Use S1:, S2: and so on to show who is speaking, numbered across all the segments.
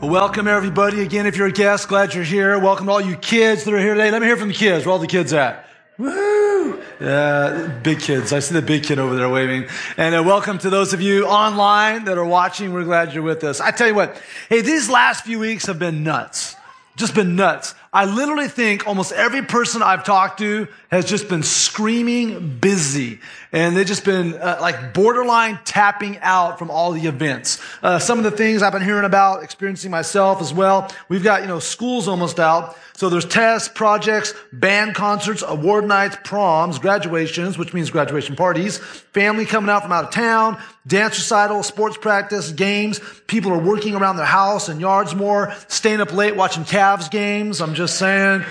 S1: Well, welcome everybody again. If you're a guest, glad you're here. Welcome to all you kids that are here today. Let me hear from the kids. Where all the kids at? Woo! Yeah, big kids. I see the big kid over there waving. And uh, welcome to those of you online that are watching. We're glad you're with us. I tell you what, hey, these last few weeks have been nuts. Just been nuts. I literally think almost every person I've talked to has just been screaming busy. And they've just been uh, like borderline tapping out from all the events. Uh, some of the things I've been hearing about, experiencing myself as well. We've got, you know, school's almost out. So there's tests, projects, band concerts, award nights, proms, graduations, which means graduation parties, family coming out from out of town, dance recital, sports practice, games. People are working around their house and yards more, staying up late watching Cavs games. I'm just saying.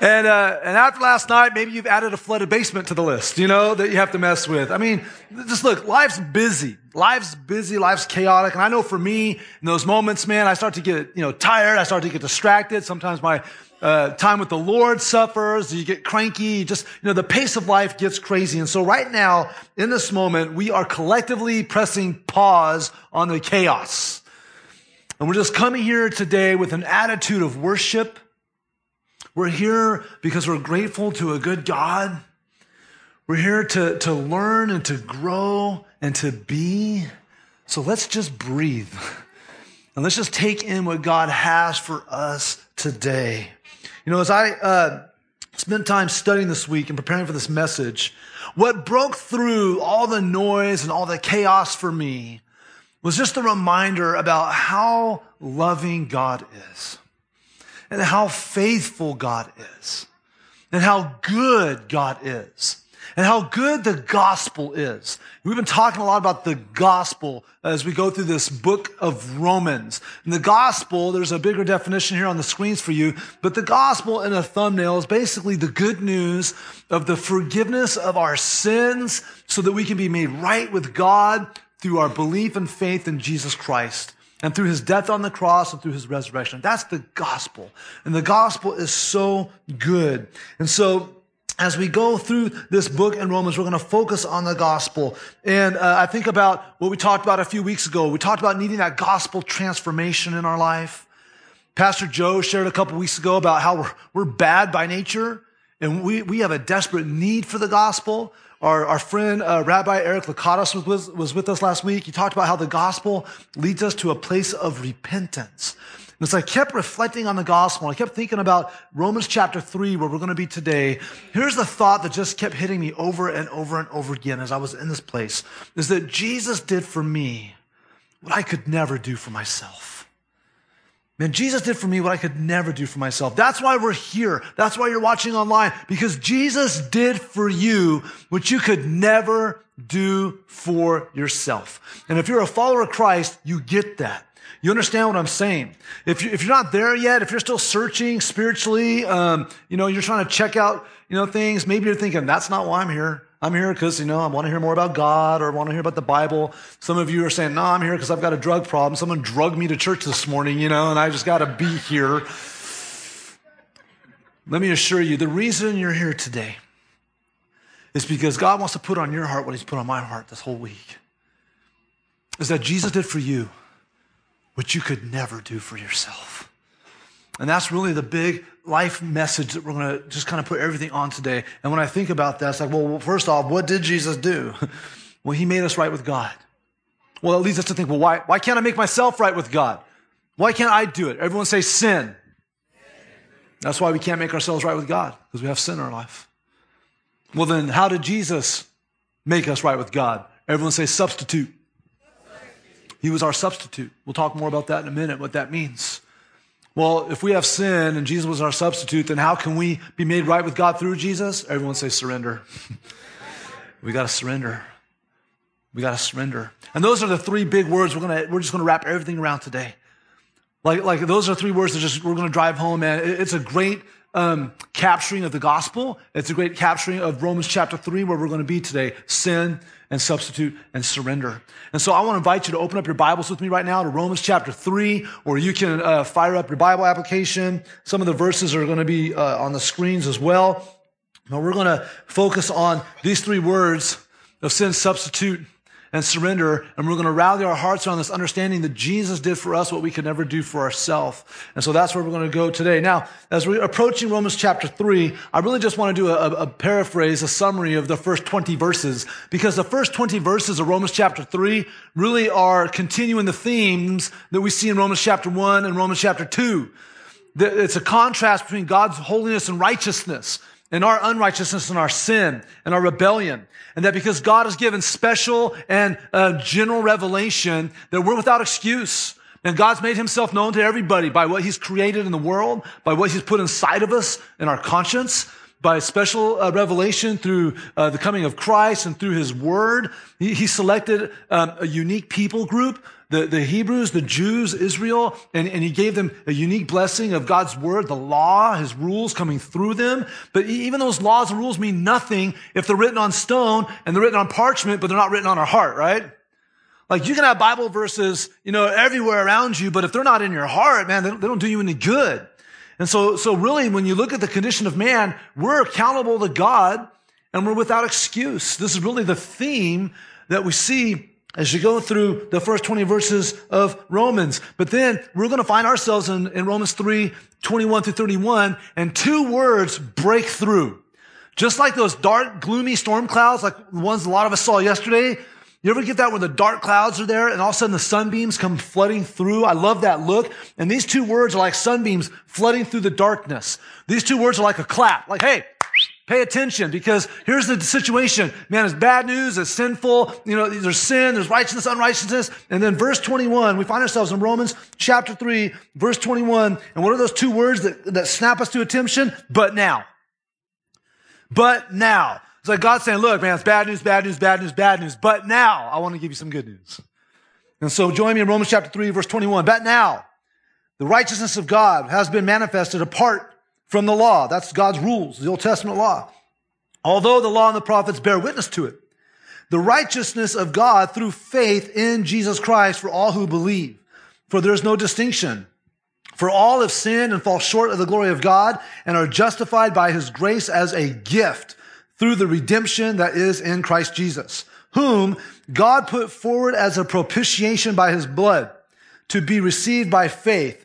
S1: And, uh, and after last night, maybe you've added a flooded basement to the list, you know, that you have to mess with. I mean, just look, life's busy. Life's busy. Life's chaotic. And I know for me, in those moments, man, I start to get, you know, tired. I start to get distracted. Sometimes my, uh, time with the Lord suffers. You get cranky. Just, you know, the pace of life gets crazy. And so right now, in this moment, we are collectively pressing pause on the chaos. And we're just coming here today with an attitude of worship we're here because we're grateful to a good God. We're here to, to learn and to grow and to be. So let's just breathe. And let's just take in what God has for us today. You know, as I uh, spent time studying this week and preparing for this message, what broke through all the noise and all the chaos for me was just a reminder about how loving God is and how faithful God is and how good God is and how good the gospel is. We've been talking a lot about the gospel as we go through this book of Romans. And the gospel, there's a bigger definition here on the screens for you, but the gospel in a thumbnail is basically the good news of the forgiveness of our sins so that we can be made right with God through our belief and faith in Jesus Christ and through his death on the cross and through his resurrection. That's the gospel. And the gospel is so good. And so as we go through this book in Romans, we're going to focus on the gospel. And uh, I think about what we talked about a few weeks ago. We talked about needing that gospel transformation in our life. Pastor Joe shared a couple weeks ago about how we're, we're bad by nature and we, we have a desperate need for the gospel. Our, our friend, uh, Rabbi Eric Lakatos was with, was with us last week. He talked about how the gospel leads us to a place of repentance. And as I kept reflecting on the gospel, I kept thinking about Romans chapter three, where we're going to be today. Here's the thought that just kept hitting me over and over and over again as I was in this place is that Jesus did for me what I could never do for myself. Man, Jesus did for me what I could never do for myself. That's why we're here. That's why you're watching online, because Jesus did for you what you could never do for yourself. And if you're a follower of Christ, you get that. You understand what I'm saying? If, you, if you're not there yet, if you're still searching spiritually, um, you know, you're trying to check out, you know, things, maybe you're thinking, that's not why I'm here. I'm here because, you know, I want to hear more about God or I want to hear about the Bible. Some of you are saying, no, I'm here because I've got a drug problem. Someone drugged me to church this morning, you know, and I just got to be here. Let me assure you, the reason you're here today is because God wants to put on your heart what He's put on my heart this whole week. Is that Jesus did for you what you could never do for yourself. And that's really the big life message that we're going to just kind of put everything on today. And when I think about that, it's like, well, first off, what did Jesus do? well, he made us right with God. Well, that leads us to think, well, why, why can't I make myself right with God? Why can't I do it? Everyone say sin. That's why we can't make ourselves right with God, because we have sin in our life. Well, then, how did Jesus make us right with God? Everyone say substitute. He was our substitute. We'll talk more about that in a minute, what that means. Well, if we have sin and Jesus was our substitute, then how can we be made right with God through Jesus? Everyone say surrender. we got to surrender. We got to surrender. And those are the three big words we're going to, we're just going to wrap everything around today. Like, like those are three words that just, we're going to drive home, man. It's a great um, capturing of the gospel. It's a great capturing of Romans chapter three, where we're going to be today. Sin, and substitute and surrender. And so I want to invite you to open up your Bibles with me right now to Romans chapter 3, or you can uh, fire up your Bible application. Some of the verses are going to be uh, on the screens as well. Now we're going to focus on these three words of sin, substitute, and surrender. And we're going to rally our hearts around this understanding that Jesus did for us what we could never do for ourselves. And so that's where we're going to go today. Now, as we're approaching Romans chapter three, I really just want to do a, a paraphrase, a summary of the first 20 verses, because the first 20 verses of Romans chapter three really are continuing the themes that we see in Romans chapter one and Romans chapter two. It's a contrast between God's holiness and righteousness and our unrighteousness and our sin and our rebellion. And that because God has given special and uh, general revelation that we're without excuse. And God's made himself known to everybody by what he's created in the world, by what he's put inside of us in our conscience, by special uh, revelation through uh, the coming of Christ and through his word. He, he selected um, a unique people group the, the Hebrews, the Jews, Israel, and, and he gave them a unique blessing of God's word, the law, his rules coming through them. But even those laws and rules mean nothing if they're written on stone and they're written on parchment, but they're not written on our heart, right? Like you can have Bible verses, you know, everywhere around you, but if they're not in your heart, man, they don't, they don't do you any good. And so, so really, when you look at the condition of man, we're accountable to God and we're without excuse. This is really the theme that we see as you go through the first 20 verses of Romans. But then we're going to find ourselves in, in Romans 3, 21 through 31, and two words break through. Just like those dark, gloomy storm clouds, like the ones a lot of us saw yesterday. You ever get that when the dark clouds are there and all of a sudden the sunbeams come flooding through? I love that look. And these two words are like sunbeams flooding through the darkness. These two words are like a clap. Like, hey, Pay attention because here's the situation. Man, it's bad news. It's sinful. You know, there's sin, there's righteousness, unrighteousness. And then verse 21, we find ourselves in Romans chapter 3, verse 21. And what are those two words that, that snap us to attention? But now. But now. It's like God saying, look, man, it's bad news, bad news, bad news, bad news. But now I want to give you some good news. And so join me in Romans chapter 3, verse 21. But now the righteousness of God has been manifested apart from the law. That's God's rules, the Old Testament law. Although the law and the prophets bear witness to it. The righteousness of God through faith in Jesus Christ for all who believe. For there is no distinction. For all have sinned and fall short of the glory of God and are justified by his grace as a gift through the redemption that is in Christ Jesus, whom God put forward as a propitiation by his blood to be received by faith.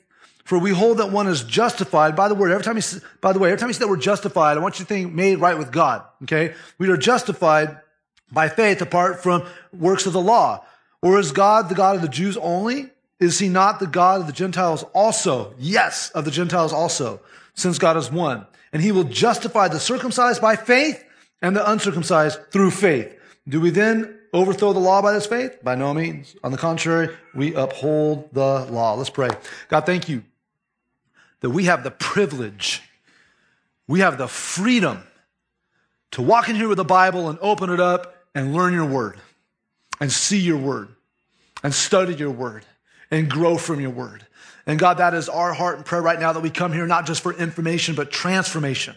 S1: For we hold that one is justified by the word. Every time you, by the way, every time you say that we're justified, I want you to think made right with God. Okay. We are justified by faith apart from works of the law? Or is God the God of the Jews only? Is he not the God of the Gentiles also? Yes, of the Gentiles also, since God is one. And he will justify the circumcised by faith and the uncircumcised through faith. Do we then overthrow the law by this faith? By no means. On the contrary, we uphold the law. Let's pray. God, thank you that we have the privilege, we have the freedom to walk in here with the Bible and open it up and learn your word and see your word and study your word and grow from your word. And God, that is our heart and prayer right now that we come here not just for information, but transformation.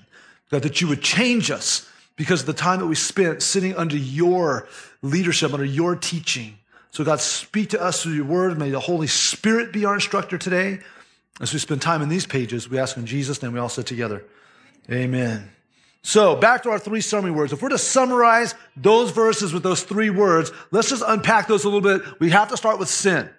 S1: God, that you would change us because of the time that we spent sitting under your leadership, under your teaching. So, God, speak to us through your word. May the Holy Spirit be our instructor today. As we spend time in these pages, we ask in Jesus' name, we all sit together. Amen. So back to our three summary words. If we're to summarize those verses with those three words, let's just unpack those a little bit. We have to start with sin.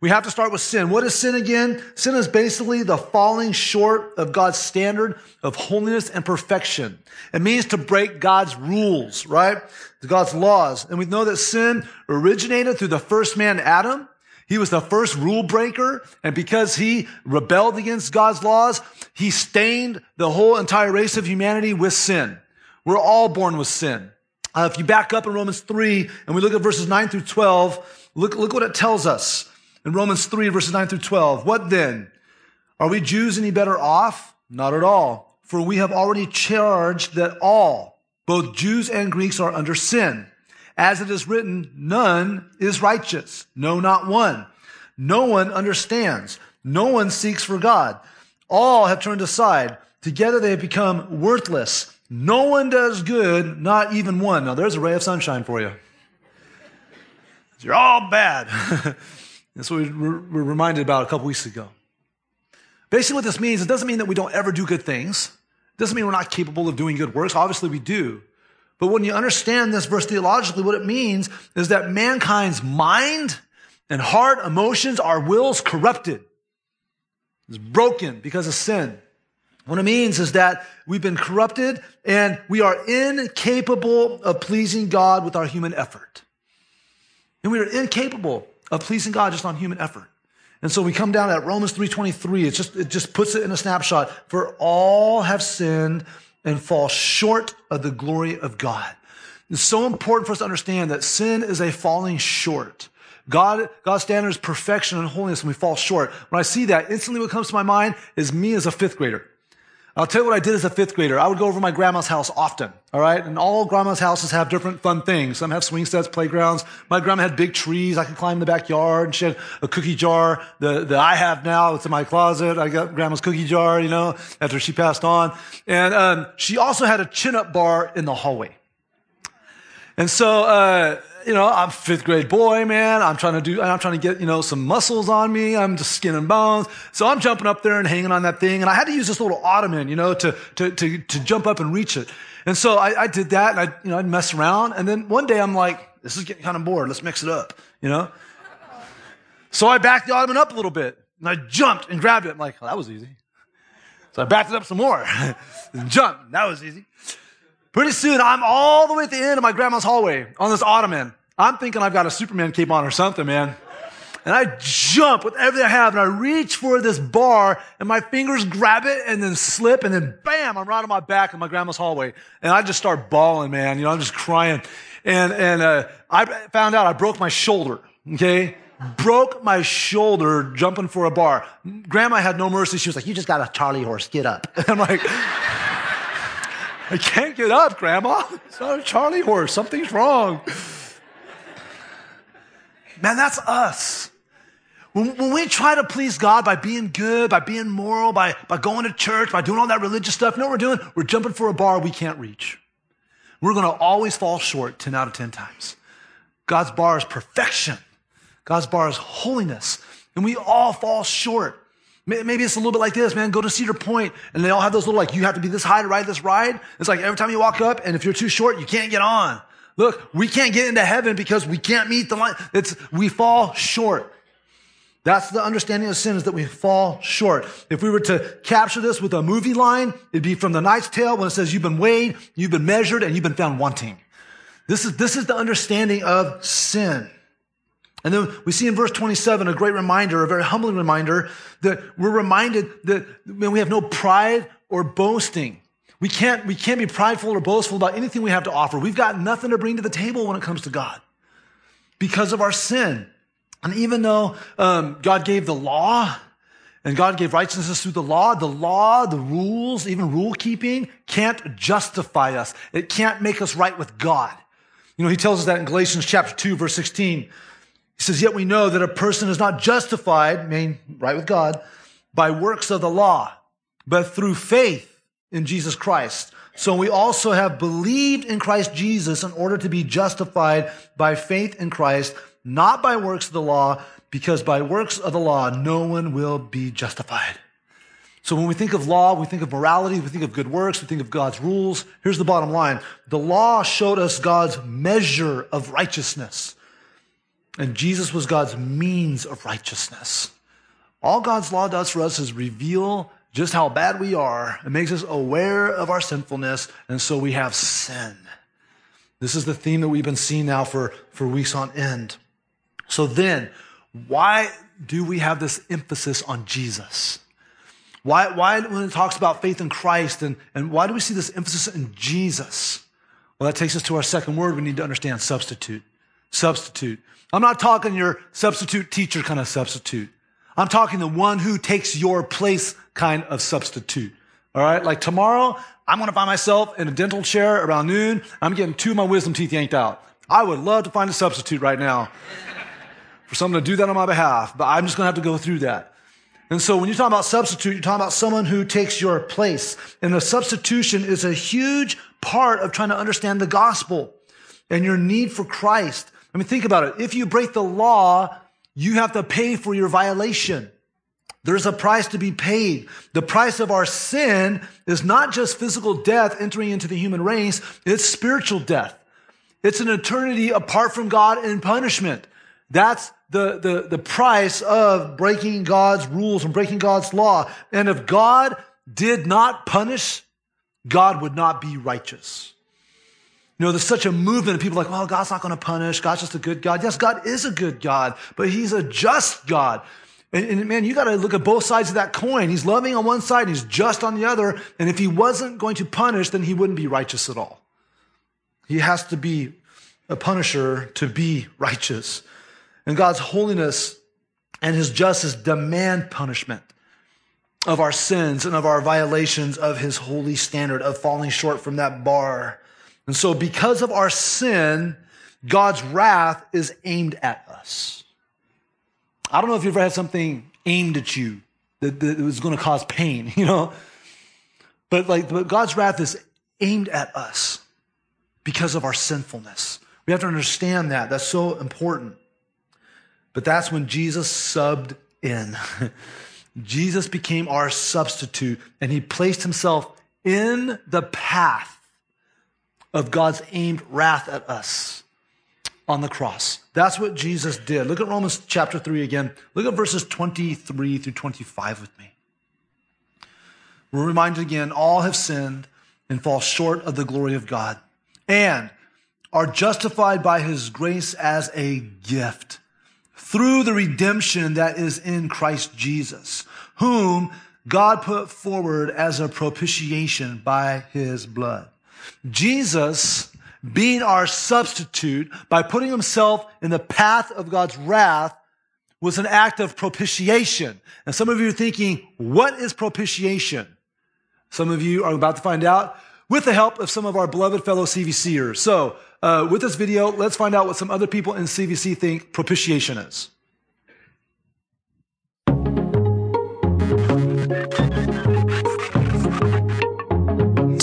S1: We have to start with sin. What is sin again? Sin is basically the falling short of God's standard of holiness and perfection. It means to break God's rules, right? God's laws. And we know that sin originated through the first man, Adam. He was the first rule breaker. And because he rebelled against God's laws, he stained the whole entire race of humanity with sin. We're all born with sin. Uh, if you back up in Romans 3 and we look at verses 9 through 12, look, look what it tells us in Romans 3 verses 9 through 12. What then? Are we Jews any better off? Not at all. For we have already charged that all, both Jews and Greeks are under sin. As it is written, none is righteous. No, not one. No one understands. No one seeks for God. All have turned aside. Together they have become worthless. No one does good, not even one. Now there's a ray of sunshine for you. You're all bad. That's what we were reminded about a couple weeks ago. Basically, what this means, it doesn't mean that we don't ever do good things. It doesn't mean we're not capable of doing good works. Obviously, we do. But when you understand this verse theologically, what it means is that mankind's mind and heart, emotions, our wills corrupted. It's broken because of sin. What it means is that we've been corrupted and we are incapable of pleasing God with our human effort. And we are incapable of pleasing God just on human effort. And so we come down at Romans 3.23. It just, it just puts it in a snapshot. For all have sinned and fall short of the glory of God. It's so important for us to understand that sin is a falling short. God, God's standard is perfection and holiness, and we fall short. When I see that, instantly what comes to my mind is me as a fifth grader. I'll tell you what I did as a fifth grader. I would go over my grandma's house often, all right? And all grandma's houses have different fun things. Some have swing sets, playgrounds. My grandma had big trees. I could climb in the backyard. And she had a cookie jar that, that I have now. It's in my closet. I got grandma's cookie jar, you know, after she passed on. And um, she also had a chin-up bar in the hallway. And so, uh, you know, I'm fifth grade boy, man. I'm trying to do, I'm trying to get, you know, some muscles on me. I'm just skin and bones. So I'm jumping up there and hanging on that thing. And I had to use this little ottoman, you know, to, to, to, to jump up and reach it. And so I, I did that and I, you know, I'd mess around. And then one day I'm like, this is getting kind of bored. Let's mix it up, you know? So I backed the ottoman up a little bit and I jumped and grabbed it. I'm like, oh, that was easy. So I backed it up some more and jumped. That was easy. Pretty soon, I'm all the way at the end of my grandma's hallway on this ottoman. I'm thinking I've got a Superman cape on or something, man. And I jump with everything I have and I reach for this bar and my fingers grab it and then slip and then bam, I'm right on my back in my grandma's hallway. And I just start bawling, man. You know, I'm just crying. And, and, uh, I found out I broke my shoulder. Okay. Broke my shoulder jumping for a bar. Grandma had no mercy. She was like, you just got a Charlie horse. Get up. I'm like, I can't get up, Grandma. It's not a Charlie horse. Something's wrong. Man, that's us. When, when, we try to please God by being good, by being moral, by, by going to church, by doing all that religious stuff, you know what we're doing? We're jumping for a bar we can't reach. We're going to always fall short 10 out of 10 times. God's bar is perfection. God's bar is holiness. And we all fall short. Maybe it's a little bit like this, man. Go to Cedar Point and they all have those little, like, you have to be this high to ride this ride. It's like every time you walk up and if you're too short, you can't get on. Look, we can't get into heaven because we can't meet the line. It's, we fall short. That's the understanding of sin is that we fall short. If we were to capture this with a movie line, it'd be from the Knight's Tale when it says you've been weighed, you've been measured, and you've been found wanting. This is, this is the understanding of sin. And then we see in verse 27 a great reminder, a very humbling reminder that we're reminded that when we have no pride or boasting. We can't, we can't be prideful or boastful about anything we have to offer. We've got nothing to bring to the table when it comes to God because of our sin. And even though um, God gave the law and God gave righteousness through the law, the law, the rules, even rule keeping can't justify us. It can't make us right with God. You know, he tells us that in Galatians chapter 2, verse 16. He says, Yet we know that a person is not justified, meaning right with God, by works of the law, but through faith in Jesus Christ. So we also have believed in Christ Jesus in order to be justified by faith in Christ, not by works of the law, because by works of the law, no one will be justified. So when we think of law, we think of morality, we think of good works, we think of God's rules. Here's the bottom line. The law showed us God's measure of righteousness. And Jesus was God's means of righteousness. All God's law does for us is reveal just how bad we are. It makes us aware of our sinfulness, and so we have sin. This is the theme that we've been seeing now for, for weeks on end. So then, why do we have this emphasis on Jesus? Why, why when it talks about faith in Christ, and, and why do we see this emphasis in Jesus? Well, that takes us to our second word we need to understand substitute. Substitute. I'm not talking your substitute teacher kind of substitute. I'm talking the one who takes your place kind of substitute. All right. Like tomorrow, I'm going to find myself in a dental chair around noon. I'm getting two of my wisdom teeth yanked out. I would love to find a substitute right now for someone to do that on my behalf, but I'm just going to have to go through that. And so when you're talking about substitute, you're talking about someone who takes your place. And a substitution is a huge part of trying to understand the gospel and your need for Christ. I mean, think about it. If you break the law, you have to pay for your violation. There's a price to be paid. The price of our sin is not just physical death entering into the human race, it's spiritual death. It's an eternity apart from God in punishment. That's the, the, the price of breaking God's rules and breaking God's law. And if God did not punish, God would not be righteous. You know, there's such a movement of people like, well, God's not going to punish. God's just a good God. Yes, God is a good God, but he's a just God. And, and man, you got to look at both sides of that coin. He's loving on one side, and he's just on the other. And if he wasn't going to punish, then he wouldn't be righteous at all. He has to be a punisher to be righteous. And God's holiness and his justice demand punishment of our sins and of our violations of his holy standard of falling short from that bar. And so because of our sin, God's wrath is aimed at us. I don't know if you've ever had something aimed at you that, that was going to cause pain, you know? But like, but God's wrath is aimed at us because of our sinfulness. We have to understand that. That's so important. But that's when Jesus subbed in. Jesus became our substitute and he placed himself in the path of God's aimed wrath at us on the cross. That's what Jesus did. Look at Romans chapter 3 again. Look at verses 23 through 25 with me. We're reminded again all have sinned and fall short of the glory of God and are justified by his grace as a gift through the redemption that is in Christ Jesus, whom God put forward as a propitiation by his blood. Jesus being our substitute by putting himself in the path of God's wrath was an act of propitiation. And some of you are thinking, what is propitiation? Some of you are about to find out with the help of some of our beloved fellow CVCers. So, uh, with this video, let's find out what some other people in CVC think propitiation is.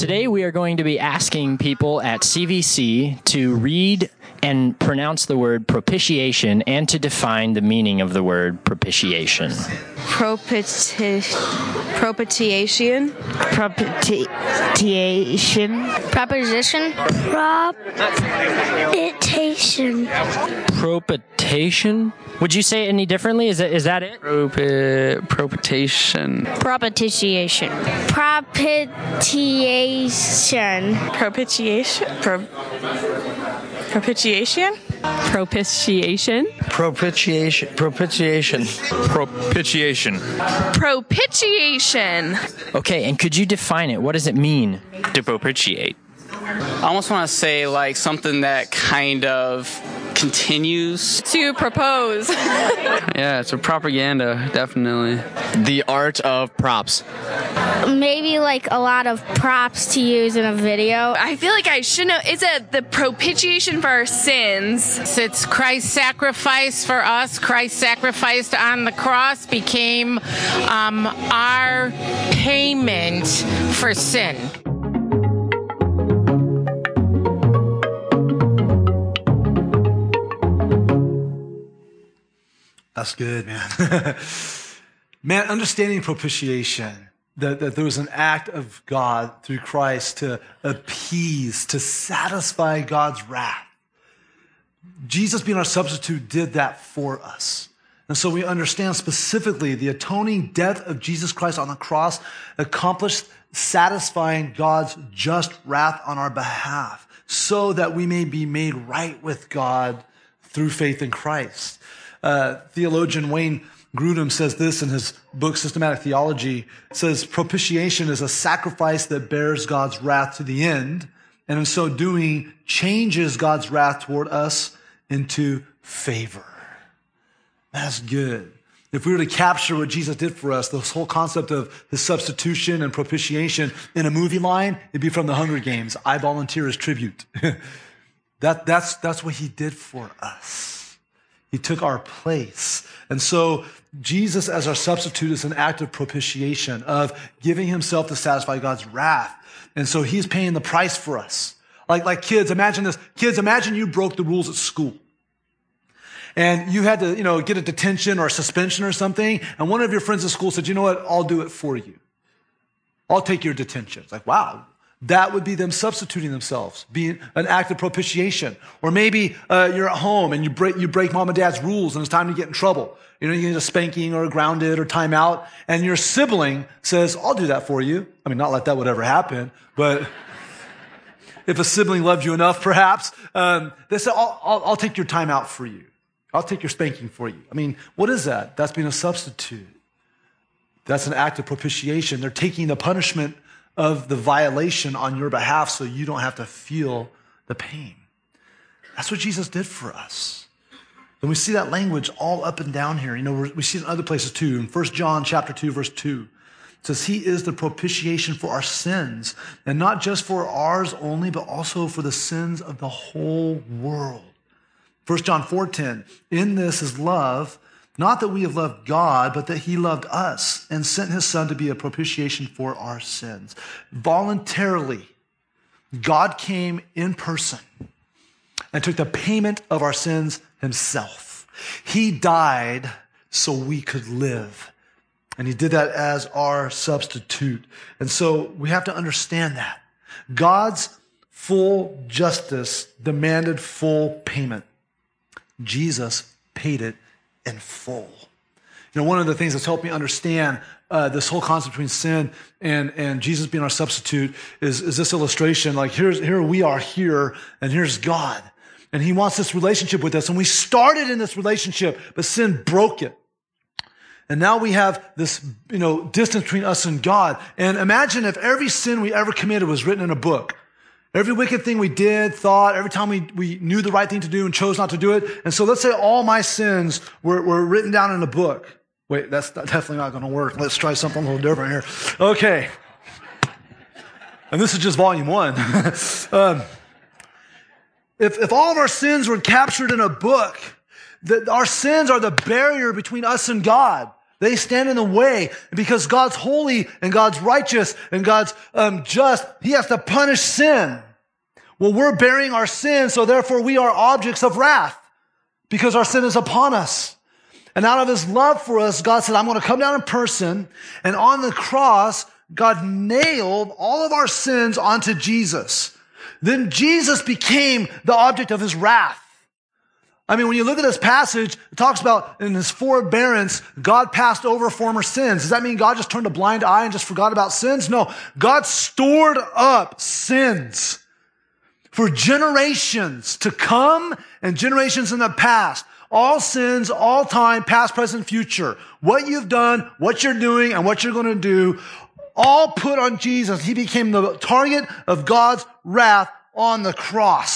S2: Today, we are going to be asking people at CVC to read and pronounce the word propitiation and to define the meaning of the word propitiation.
S3: Propiti- propitiation.
S4: Propitiation.
S3: Proposition.
S4: Propitiation.
S2: Propitiation? Would you say it any differently? Is that, is that it?
S5: Propi- propitiation.
S3: Propitiation.
S4: Propitiation.
S3: Propitiation. Pro- propitiation.
S6: Propitiation.
S5: Propitiation. Propitiation.
S7: Propitiation.
S6: Propitiation.
S2: Okay, and could you define it? What does it mean?
S7: To propitiate.
S5: I almost want to say like something that kind of continues.
S6: To propose.
S5: Yeah, it's a propaganda, definitely.
S8: The art of props.
S4: Maybe like a lot of props to use in a video.
S6: I feel like I should know. It's a the propitiation for our sins.
S9: It's Christ's sacrifice for us. Christ sacrificed on the cross became um, our payment for sin.
S1: That's good, man. man, understanding propitiation, that, that there was an act of God through Christ to appease, to satisfy God's wrath. Jesus being our substitute did that for us. And so we understand specifically the atoning death of Jesus Christ on the cross accomplished satisfying God's just wrath on our behalf so that we may be made right with God through faith in Christ. Uh, theologian Wayne Grudem says this in his book Systematic Theology. Says propitiation is a sacrifice that bears God's wrath to the end, and in so doing changes God's wrath toward us into favor. That's good. If we were to capture what Jesus did for us, this whole concept of his substitution and propitiation in a movie line, it'd be from the Hunger Games. I volunteer as tribute. that, that's, that's what he did for us. He took our place. And so Jesus as our substitute is an act of propitiation, of giving himself to satisfy God's wrath. And so he's paying the price for us. Like, like kids, imagine this. Kids, imagine you broke the rules at school. And you had to, you know, get a detention or a suspension or something. And one of your friends at school said, you know what? I'll do it for you. I'll take your detention. It's like, wow, that would be them substituting themselves, being an act of propitiation. Or maybe uh, you're at home and you break, you break mom and dad's rules and it's time to get in trouble. You know, you need a spanking or a grounded or time out And your sibling says, I'll do that for you. I mean, not like that would ever happen, but if a sibling loved you enough, perhaps, um, they say, I'll, I'll, I'll take your time out for you. I'll take your spanking for you. I mean, what is that? That's being a substitute. That's an act of propitiation. They're taking the punishment of the violation on your behalf so you don't have to feel the pain. That's what Jesus did for us. And we see that language all up and down here. You know, we see it in other places too. In 1 John chapter 2, verse 2, it says, He is the propitiation for our sins, and not just for ours only, but also for the sins of the whole world. 1 John 4:10, in this is love, not that we have loved God, but that he loved us and sent his son to be a propitiation for our sins. Voluntarily, God came in person and took the payment of our sins himself. He died so we could live. And he did that as our substitute. And so we have to understand that. God's full justice demanded full payment. Jesus paid it in full. You know, one of the things that's helped me understand uh, this whole concept between sin and, and Jesus being our substitute is, is this illustration. Like, here's, here we are here, and here's God. And he wants this relationship with us. And we started in this relationship, but sin broke it. And now we have this, you know, distance between us and God. And imagine if every sin we ever committed was written in a book. Every wicked thing we did, thought, every time we, we knew the right thing to do and chose not to do it. And so let's say all my sins were, were written down in a book. Wait, that's definitely not going to work. Let's try something a little different here. Okay. And this is just volume one. um, if, if all of our sins were captured in a book, that our sins are the barrier between us and God. They stand in the way because God's holy and God's righteous and God's um, just. He has to punish sin. Well, we're bearing our sin, so therefore we are objects of wrath because our sin is upon us. And out of his love for us, God said, I'm going to come down in person. And on the cross, God nailed all of our sins onto Jesus. Then Jesus became the object of his wrath. I mean, when you look at this passage, it talks about in his forbearance, God passed over former sins. Does that mean God just turned a blind eye and just forgot about sins? No. God stored up sins for generations to come and generations in the past. All sins, all time, past, present, future. What you've done, what you're doing, and what you're going to do, all put on Jesus. He became the target of God's wrath on the cross.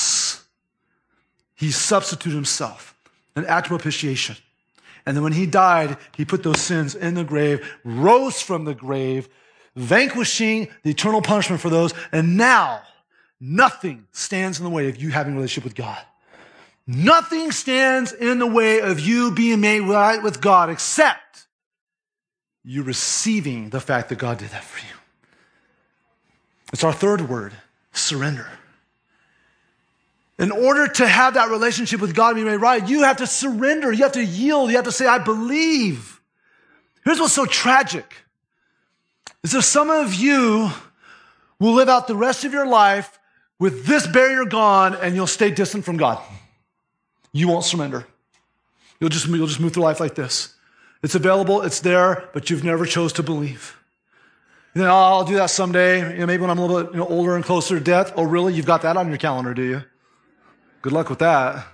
S1: He substituted himself, an act of propitiation. And then when he died, he put those sins in the grave, rose from the grave, vanquishing the eternal punishment for those. And now nothing stands in the way of you having a relationship with God. Nothing stands in the way of you being made right with God except you receiving the fact that God did that for you. It's our third word, surrender. In order to have that relationship with God be made right, you have to surrender. You have to yield. You have to say, I believe. Here's what's so tragic is that some of you will live out the rest of your life with this barrier gone and you'll stay distant from God. You won't surrender. You'll just, you'll just move through life like this. It's available, it's there, but you've never chose to believe. You know, oh, I'll do that someday, you know, maybe when I'm a little bit you know, older and closer to death. Oh, really? You've got that on your calendar, do you? Good luck with that.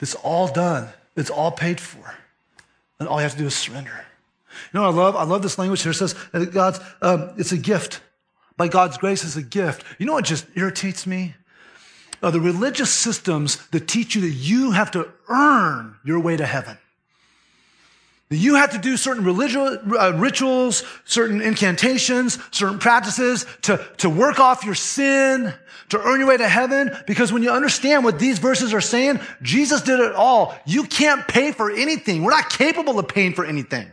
S1: It's all done. It's all paid for. And all you have to do is surrender. You know I love? I love this language here. It says God's, um, it's a gift. By God's grace, it's a gift. You know what just irritates me? Uh, the religious systems that teach you that you have to earn your way to heaven. You have to do certain religious uh, rituals, certain incantations, certain practices to, to work off your sin, to earn your way to heaven. Because when you understand what these verses are saying, Jesus did it all. You can't pay for anything. We're not capable of paying for anything.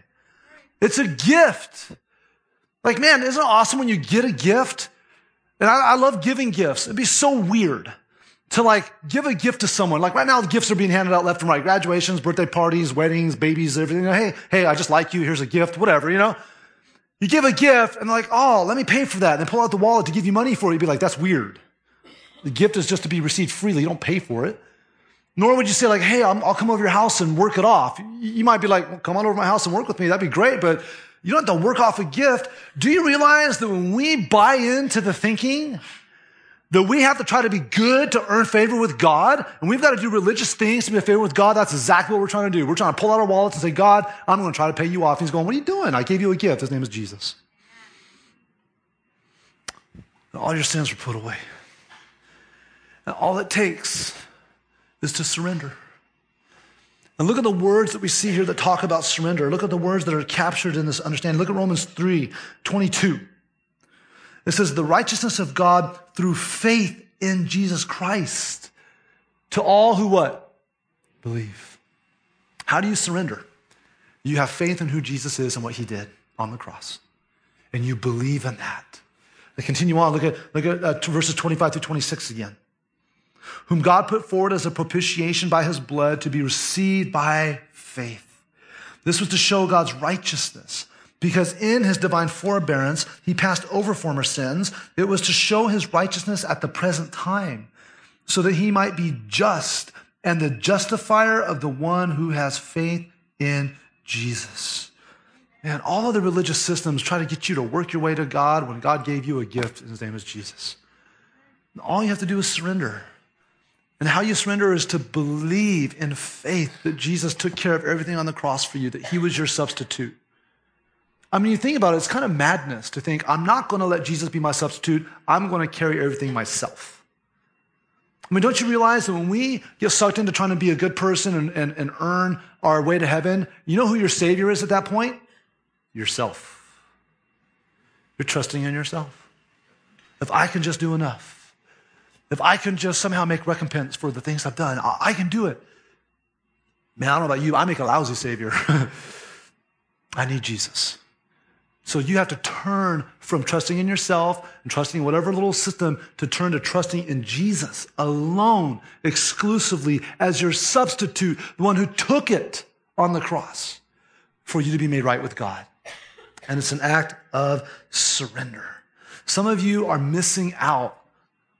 S1: It's a gift. Like, man, isn't it awesome when you get a gift? And I, I love giving gifts. It'd be so weird to like give a gift to someone. Like right now, the gifts are being handed out left and right. Graduations, birthday parties, weddings, babies, everything. Hey, hey, I just like you. Here's a gift, whatever, you know? You give a gift and they're like, oh, let me pay for that. And they pull out the wallet to give you money for it. You'd be like, that's weird. The gift is just to be received freely. You don't pay for it. Nor would you say like, hey, i will come over your house and work it off. You might be like, well, come on over my house and work with me. That'd be great. But you don't have to work off a gift. Do you realize that when we buy into the thinking that we have to try to be good to earn favor with God, and we've got to do religious things to be a favor with God, that's exactly what we're trying to do. We're trying to pull out our wallets and say, God, I'm going to try to pay you off. And He's going, What are you doing? I gave you a gift. His name is Jesus. And all your sins were put away. And all it takes is to surrender. And look at the words that we see here that talk about surrender. Look at the words that are captured in this understanding. Look at Romans 3 22. It says, the righteousness of God through faith in Jesus Christ to all who what? Believe. How do you surrender? You have faith in who Jesus is and what he did on the cross. And you believe in that. They continue on. Look at, look at uh, verses 25 through 26 again whom God put forward as a propitiation by his blood to be received by faith. This was to show God's righteousness. Because in his divine forbearance, he passed over former sins. It was to show his righteousness at the present time, so that he might be just and the justifier of the one who has faith in Jesus. Man, all of the religious systems try to get you to work your way to God when God gave you a gift, and his name is Jesus. All you have to do is surrender. And how you surrender is to believe in faith that Jesus took care of everything on the cross for you, that he was your substitute. I mean, you think about it, it's kind of madness to think, I'm not going to let Jesus be my substitute. I'm going to carry everything myself. I mean, don't you realize that when we get sucked into trying to be a good person and, and, and earn our way to heaven, you know who your Savior is at that point? Yourself. You're trusting in yourself. If I can just do enough, if I can just somehow make recompense for the things I've done, I, can do it. Man, I don't know about you, I make a lousy Savior. I need Jesus. So you have to turn from trusting in yourself and trusting in whatever little system to turn to trusting in Jesus alone, exclusively as your substitute, the one who took it on the cross for you to be made right with God. And it's an act of surrender. Some of you are missing out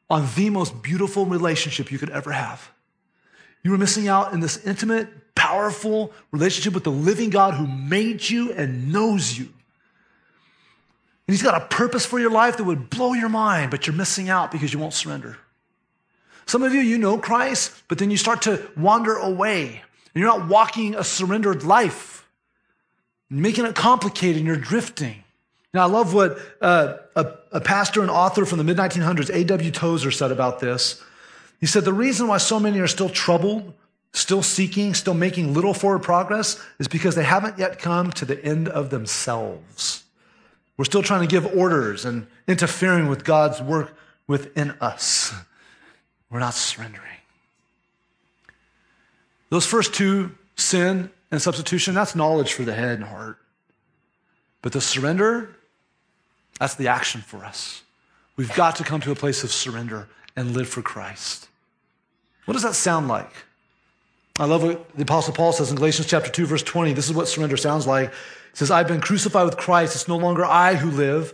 S1: on the most beautiful relationship you could ever have. You were missing out in this intimate, powerful relationship with the living God who made you and knows you. And He's got a purpose for your life that would blow your mind, but you're missing out because you won't surrender. Some of you, you know Christ, but then you start to wander away. And you're not walking a surrendered life. You're making it complicated and you're drifting. Now, I love what uh, a, a pastor and author from the mid 1900s, A.W. Tozer, said about this. He said, The reason why so many are still troubled, still seeking, still making little forward progress is because they haven't yet come to the end of themselves. We're still trying to give orders and interfering with God's work within us. We're not surrendering. Those first two, sin and substitution, that's knowledge for the head and heart. But the surrender, that's the action for us. We've got to come to a place of surrender and live for Christ. What does that sound like? I love what the Apostle Paul says in Galatians chapter 2, verse 20. This is what surrender sounds like. Says, I've been crucified with Christ. It's no longer I who live,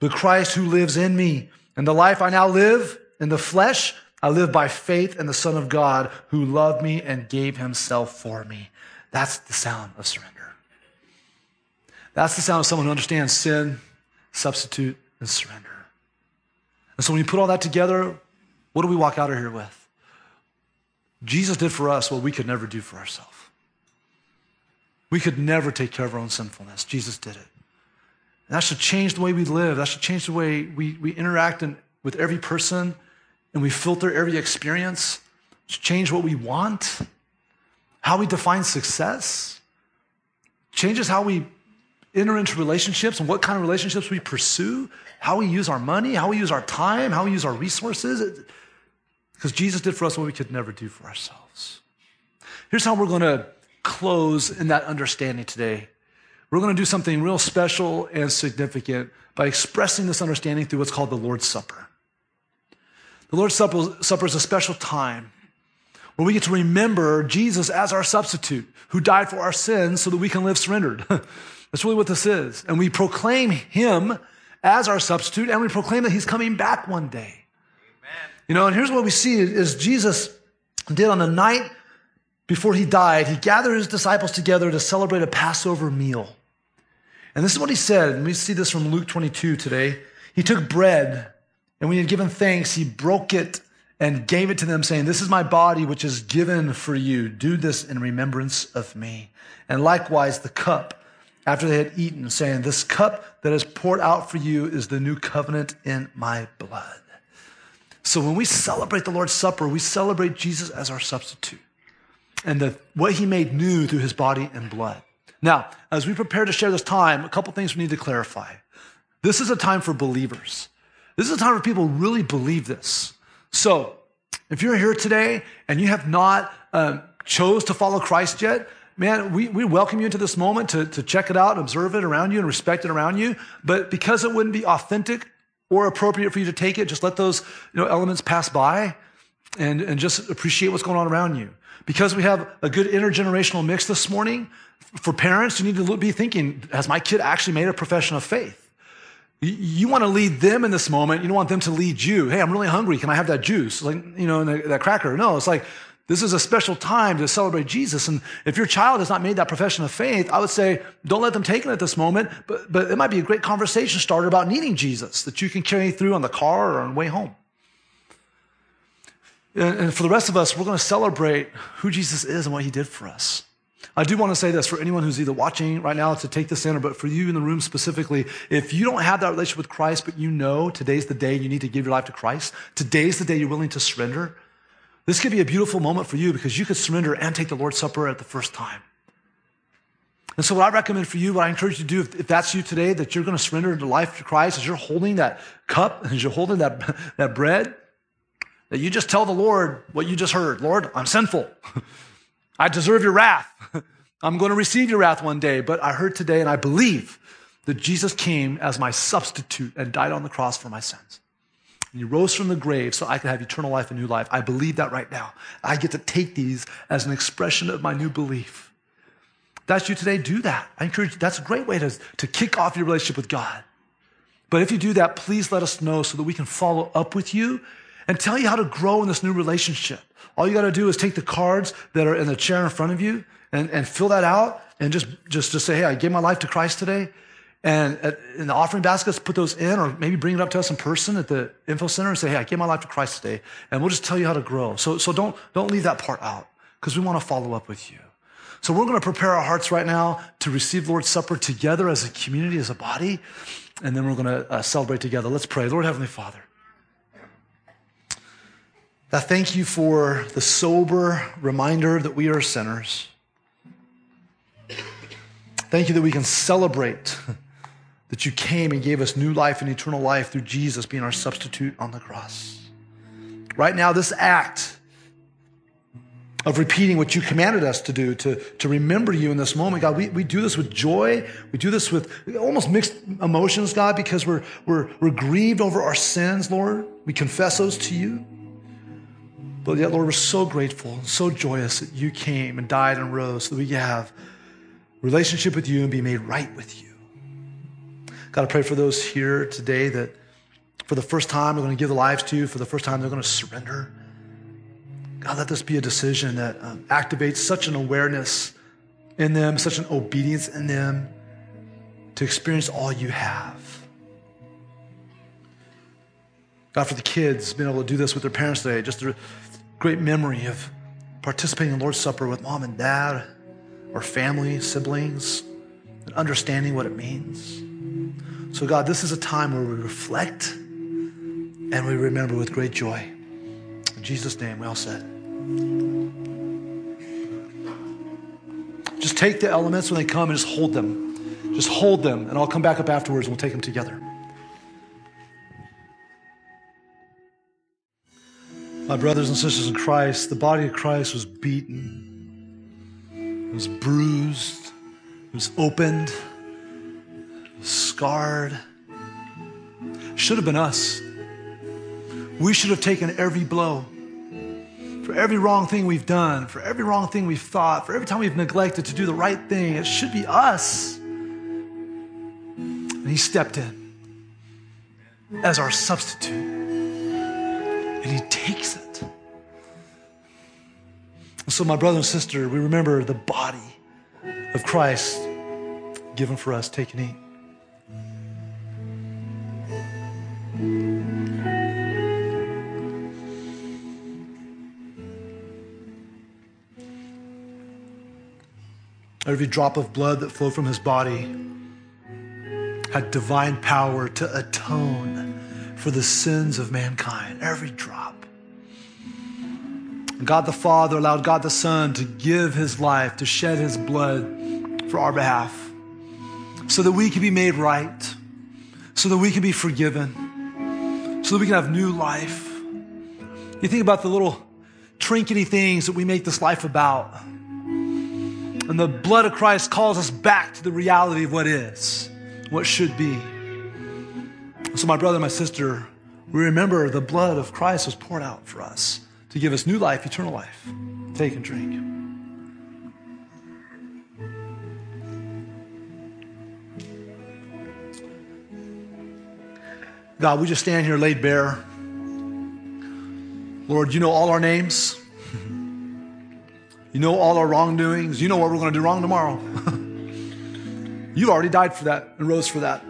S1: but Christ who lives in me. And the life I now live in the flesh, I live by faith in the Son of God who loved me and gave himself for me. That's the sound of surrender. That's the sound of someone who understands sin, substitute, and surrender. And so when you put all that together, what do we walk out of here with? Jesus did for us what we could never do for ourselves. We could never take care of our own sinfulness. Jesus did it. And that should change the way we live. That should change the way we, we interact in, with every person and we filter every experience. It should change what we want, how we define success changes how we enter into relationships and what kind of relationships we pursue, how we use our money, how we use our time, how we use our resources. Because Jesus did for us what we could never do for ourselves. Here's how we're going to close in that understanding today. We're going to do something real special and significant by expressing this understanding through what's called the Lord's Supper. The Lord's Supper, Supper is a special time where we get to remember Jesus as our substitute who died for our sins so that we can live surrendered. That's really what this is. And we proclaim him as our substitute and we proclaim that he's coming back one day. Amen. You know, and here's what we see is Jesus did on the night before he died, he gathered his disciples together to celebrate a Passover meal. And this is what he said, and we see this from Luke 22 today. He took bread, and when he had given thanks, he broke it and gave it to them, saying, This is my body, which is given for you. Do this in remembrance of me. And likewise, the cup, after they had eaten, saying, This cup that is poured out for you is the new covenant in my blood. So when we celebrate the Lord's Supper, we celebrate Jesus as our substitute and the, what he made new through his body and blood. Now, as we prepare to share this time, a couple things we need to clarify. This is a time for believers. This is a time where people who really believe this. So, if you're here today and you have not um, chose to follow Christ yet, man, we, we welcome you into this moment to, to check it out, observe it around you, and respect it around you. But because it wouldn't be authentic or appropriate for you to take it, just let those you know, elements pass by and, and just appreciate what's going on around you. Because we have a good intergenerational mix this morning, for parents, you need to be thinking, has my kid actually made a profession of faith? You want to lead them in this moment. You don't want them to lead you. Hey, I'm really hungry. Can I have that juice? Like, you know, that cracker. No, it's like, this is a special time to celebrate Jesus. And if your child has not made that profession of faith, I would say, don't let them take it at this moment. But, but it might be a great conversation starter about needing Jesus that you can carry through on the car or on the way home. And for the rest of us, we're going to celebrate who Jesus is and what he did for us. I do want to say this for anyone who's either watching right now to take this in, or but for you in the room specifically, if you don't have that relationship with Christ, but you know today's the day you need to give your life to Christ, today's the day you're willing to surrender, this could be a beautiful moment for you because you could surrender and take the Lord's Supper at the first time. And so, what I recommend for you, what I encourage you to do, if, if that's you today, that you're going to surrender your life to Christ, as you're holding that cup, as you're holding that, that bread, that you just tell the Lord what you just heard Lord, I'm sinful. I deserve your wrath. I'm going to receive your wrath one day, but I heard today and I believe that Jesus came as my substitute and died on the cross for my sins. And he rose from the grave so I could have eternal life and new life. I believe that right now. I get to take these as an expression of my new belief. That's you today, do that. I encourage you, that's a great way to, to kick off your relationship with God. But if you do that, please let us know so that we can follow up with you and tell you how to grow in this new relationship. All you got to do is take the cards that are in the chair in front of you and, and fill that out and just, just, just say, hey, I gave my life to Christ today. And at, in the offering baskets, put those in, or maybe bring it up to us in person at the info center and say, hey, I gave my life to Christ today. And we'll just tell you how to grow. So, so don't, don't leave that part out because we want to follow up with you. So we're going to prepare our hearts right now to receive Lord's Supper together as a community, as a body. And then we're going to uh, celebrate together. Let's pray. Lord Heavenly Father. I thank you for the sober reminder that we are sinners. Thank you that we can celebrate that you came and gave us new life and eternal life through Jesus being our substitute on the cross. Right now, this act of repeating what you commanded us to do, to, to remember you in this moment, God, we, we do this with joy. We do this with almost mixed emotions, God, because we're, we're, we're grieved over our sins, Lord. We confess those to you. But yet, Lord, we're so grateful, and so joyous that you came and died and rose so that we can have relationship with you and be made right with you. God, I pray for those here today that for the first time they're going to give their lives to you, for the first time they're going to surrender. God, let this be a decision that um, activates such an awareness in them, such an obedience in them to experience all you have. God, for the kids being able to do this with their parents today, just a great memory of participating in Lord's Supper with mom and dad or family, siblings, and understanding what it means. So, God, this is a time where we reflect and we remember with great joy. In Jesus' name, we all said. Just just take the elements when they come and just hold them. Just hold them, and I'll come back up afterwards and we'll take them together. My brothers and sisters in Christ, the body of Christ was beaten, was bruised, was opened, was scarred. Should have been us. We should have taken every blow for every wrong thing we've done, for every wrong thing we've thought, for every time we've neglected to do the right thing. It should be us. And He stepped in as our substitute and he takes it. So, my brother and sister, we remember the body of Christ given for us. Take and eat. Every drop of blood that flowed from his body had divine power to atone for the sins of mankind, every drop. God the Father allowed God the Son to give his life, to shed his blood for our behalf, so that we can be made right, so that we can be forgiven, so that we can have new life. You think about the little trinkety things that we make this life about. And the blood of Christ calls us back to the reality of what is, what should be. So, my brother, my sister, we remember the blood of Christ was poured out for us to give us new life, eternal life. Take and drink. God, we just stand here laid bare. Lord, you know all our names. You know all our wrongdoings. You know what we're going to do wrong tomorrow. you already died for that and rose for that.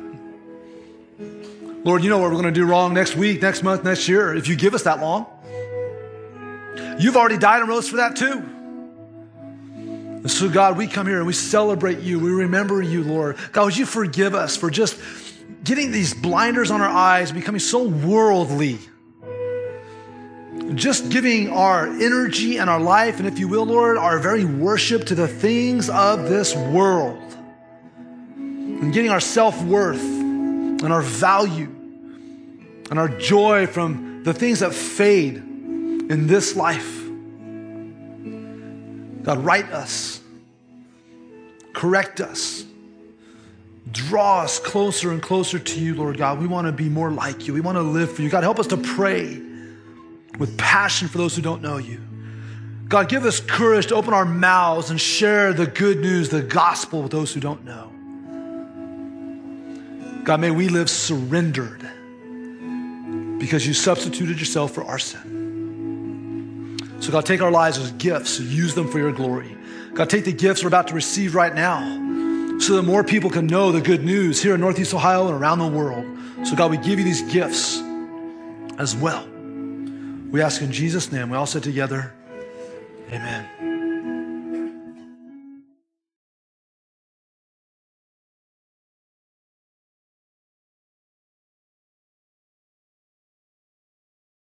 S1: Lord, you know what we're going to do wrong next week, next month, next year, if you give us that long. You've already died and rose for that too. And so, God, we come here and we celebrate you. We remember you, Lord. God, would you forgive us for just getting these blinders on our eyes, becoming so worldly? Just giving our energy and our life, and if you will, Lord, our very worship to the things of this world. And getting our self worth and our value and our joy from the things that fade in this life. God, right us, correct us, draw us closer and closer to you, Lord God. We want to be more like you. We want to live for you. God, help us to pray with passion for those who don't know you. God, give us courage to open our mouths and share the good news, the gospel with those who don't know. God, may we live surrendered because you substituted yourself for our sin. So, God, take our lives as gifts, use them for your glory. God, take the gifts we're about to receive right now so that more people can know the good news here in Northeast Ohio and around the world. So, God, we give you these gifts as well. We ask in Jesus' name. We all said together, Amen.